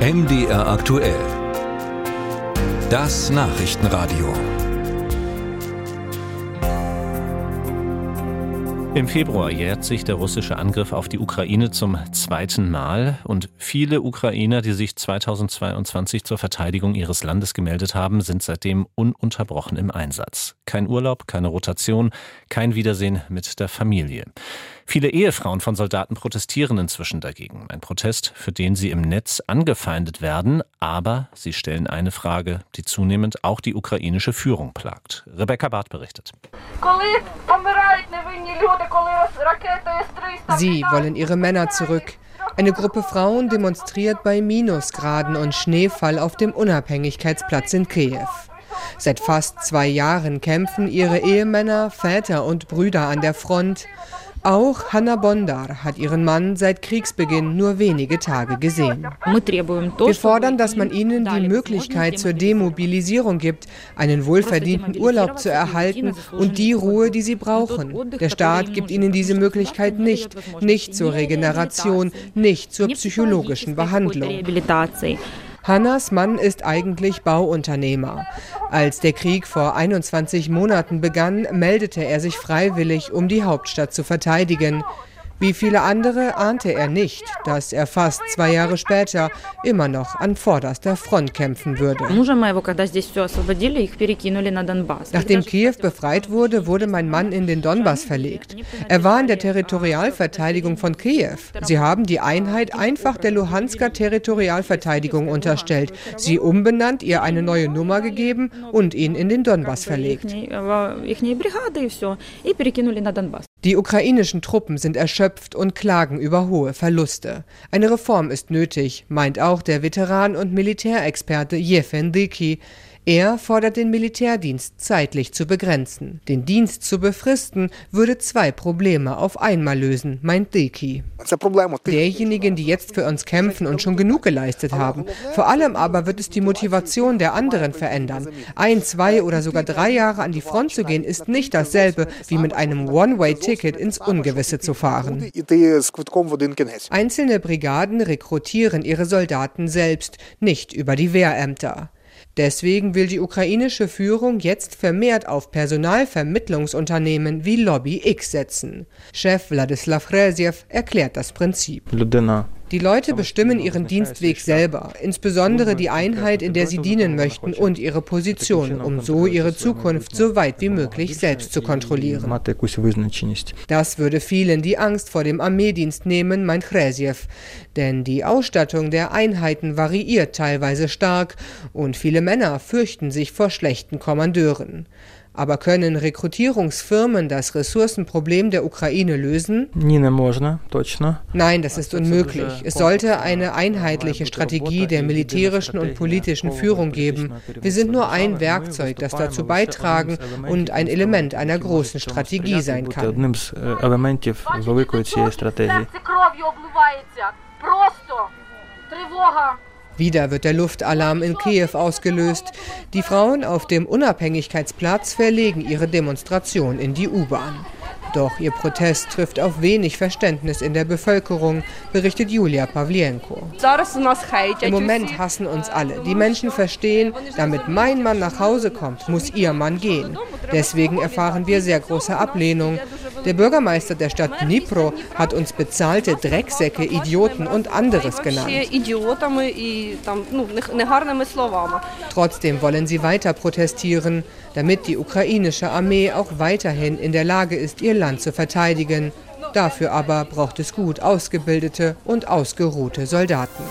MDR aktuell. Das Nachrichtenradio. Im Februar jährt sich der russische Angriff auf die Ukraine zum zweiten Mal und viele Ukrainer, die sich 2022 zur Verteidigung ihres Landes gemeldet haben, sind seitdem ununterbrochen im Einsatz. Kein Urlaub, keine Rotation, kein Wiedersehen mit der Familie. Viele Ehefrauen von Soldaten protestieren inzwischen dagegen. Ein Protest, für den sie im Netz angefeindet werden, aber sie stellen eine Frage, die zunehmend auch die ukrainische Führung plagt. Rebecca Barth berichtet. Sie wollen ihre Männer zurück. Eine Gruppe Frauen demonstriert bei Minusgraden und Schneefall auf dem Unabhängigkeitsplatz in Kiew. Seit fast zwei Jahren kämpfen ihre Ehemänner, Väter und Brüder an der Front. Auch Hanna Bondar hat ihren Mann seit Kriegsbeginn nur wenige Tage gesehen. Wir fordern, dass man ihnen die Möglichkeit zur Demobilisierung gibt, einen wohlverdienten Urlaub zu erhalten und die Ruhe, die sie brauchen. Der Staat gibt ihnen diese Möglichkeit nicht, nicht zur Regeneration, nicht zur psychologischen Behandlung. Hannas Mann ist eigentlich Bauunternehmer. Als der Krieg vor 21 Monaten begann, meldete er sich freiwillig, um die Hauptstadt zu verteidigen. Wie viele andere ahnte er nicht, dass er fast zwei Jahre später immer noch an vorderster Front kämpfen würde. Nachdem Kiew befreit wurde, wurde mein Mann in den Donbass verlegt. Er war in der Territorialverteidigung von Kiew. Sie haben die Einheit einfach der Luhansker Territorialverteidigung unterstellt, sie umbenannt, ihr eine neue Nummer gegeben und ihn in den Donbass verlegt. Die ukrainischen Truppen sind erschöpft und klagen über hohe Verluste. Eine Reform ist nötig, meint auch der Veteran und Militärexperte Jefen Diki. Er fordert den Militärdienst zeitlich zu begrenzen. Den Dienst zu befristen würde zwei Probleme auf einmal lösen, meint Deki. Derjenigen, die jetzt für uns kämpfen und schon genug geleistet haben. Vor allem aber wird es die Motivation der anderen verändern. Ein, zwei oder sogar drei Jahre an die Front zu gehen, ist nicht dasselbe, wie mit einem One-Way-Ticket ins Ungewisse zu fahren. Einzelne Brigaden rekrutieren ihre Soldaten selbst, nicht über die Wehrämter. Deswegen will die ukrainische Führung jetzt vermehrt auf Personalvermittlungsunternehmen wie Lobby X setzen. Chef Wladislav Reziev erklärt das Prinzip. Die Leute bestimmen ihren Dienstweg selber, insbesondere die Einheit, in der sie dienen möchten und ihre Position, um so ihre Zukunft so weit wie möglich selbst zu kontrollieren. Das würde vielen die Angst vor dem Armeedienst nehmen, meint Chresjew. Denn die Ausstattung der Einheiten variiert teilweise stark und viele Männer fürchten sich vor schlechten Kommandeuren. Aber können Rekrutierungsfirmen das Ressourcenproblem der Ukraine lösen? Nein, das ist unmöglich. Es sollte eine einheitliche Strategie der militärischen und politischen Führung geben. Wir sind nur ein Werkzeug, das dazu beitragen und ein Element einer großen Strategie sein kann. Wieder wird der Luftalarm in Kiew ausgelöst. Die Frauen auf dem Unabhängigkeitsplatz verlegen ihre Demonstration in die U-Bahn. Doch ihr Protest trifft auf wenig Verständnis in der Bevölkerung, berichtet Julia Pawlienko. Im Moment hassen uns alle. Die Menschen verstehen, damit mein Mann nach Hause kommt, muss ihr Mann gehen. Deswegen erfahren wir sehr große Ablehnung. Der Bürgermeister der Stadt Dnipro hat uns bezahlte Drecksäcke, Idioten und anderes genannt. Trotzdem wollen sie weiter protestieren, damit die ukrainische Armee auch weiterhin in der Lage ist, ihr Land zu verteidigen. Dafür aber braucht es gut ausgebildete und ausgeruhte Soldaten.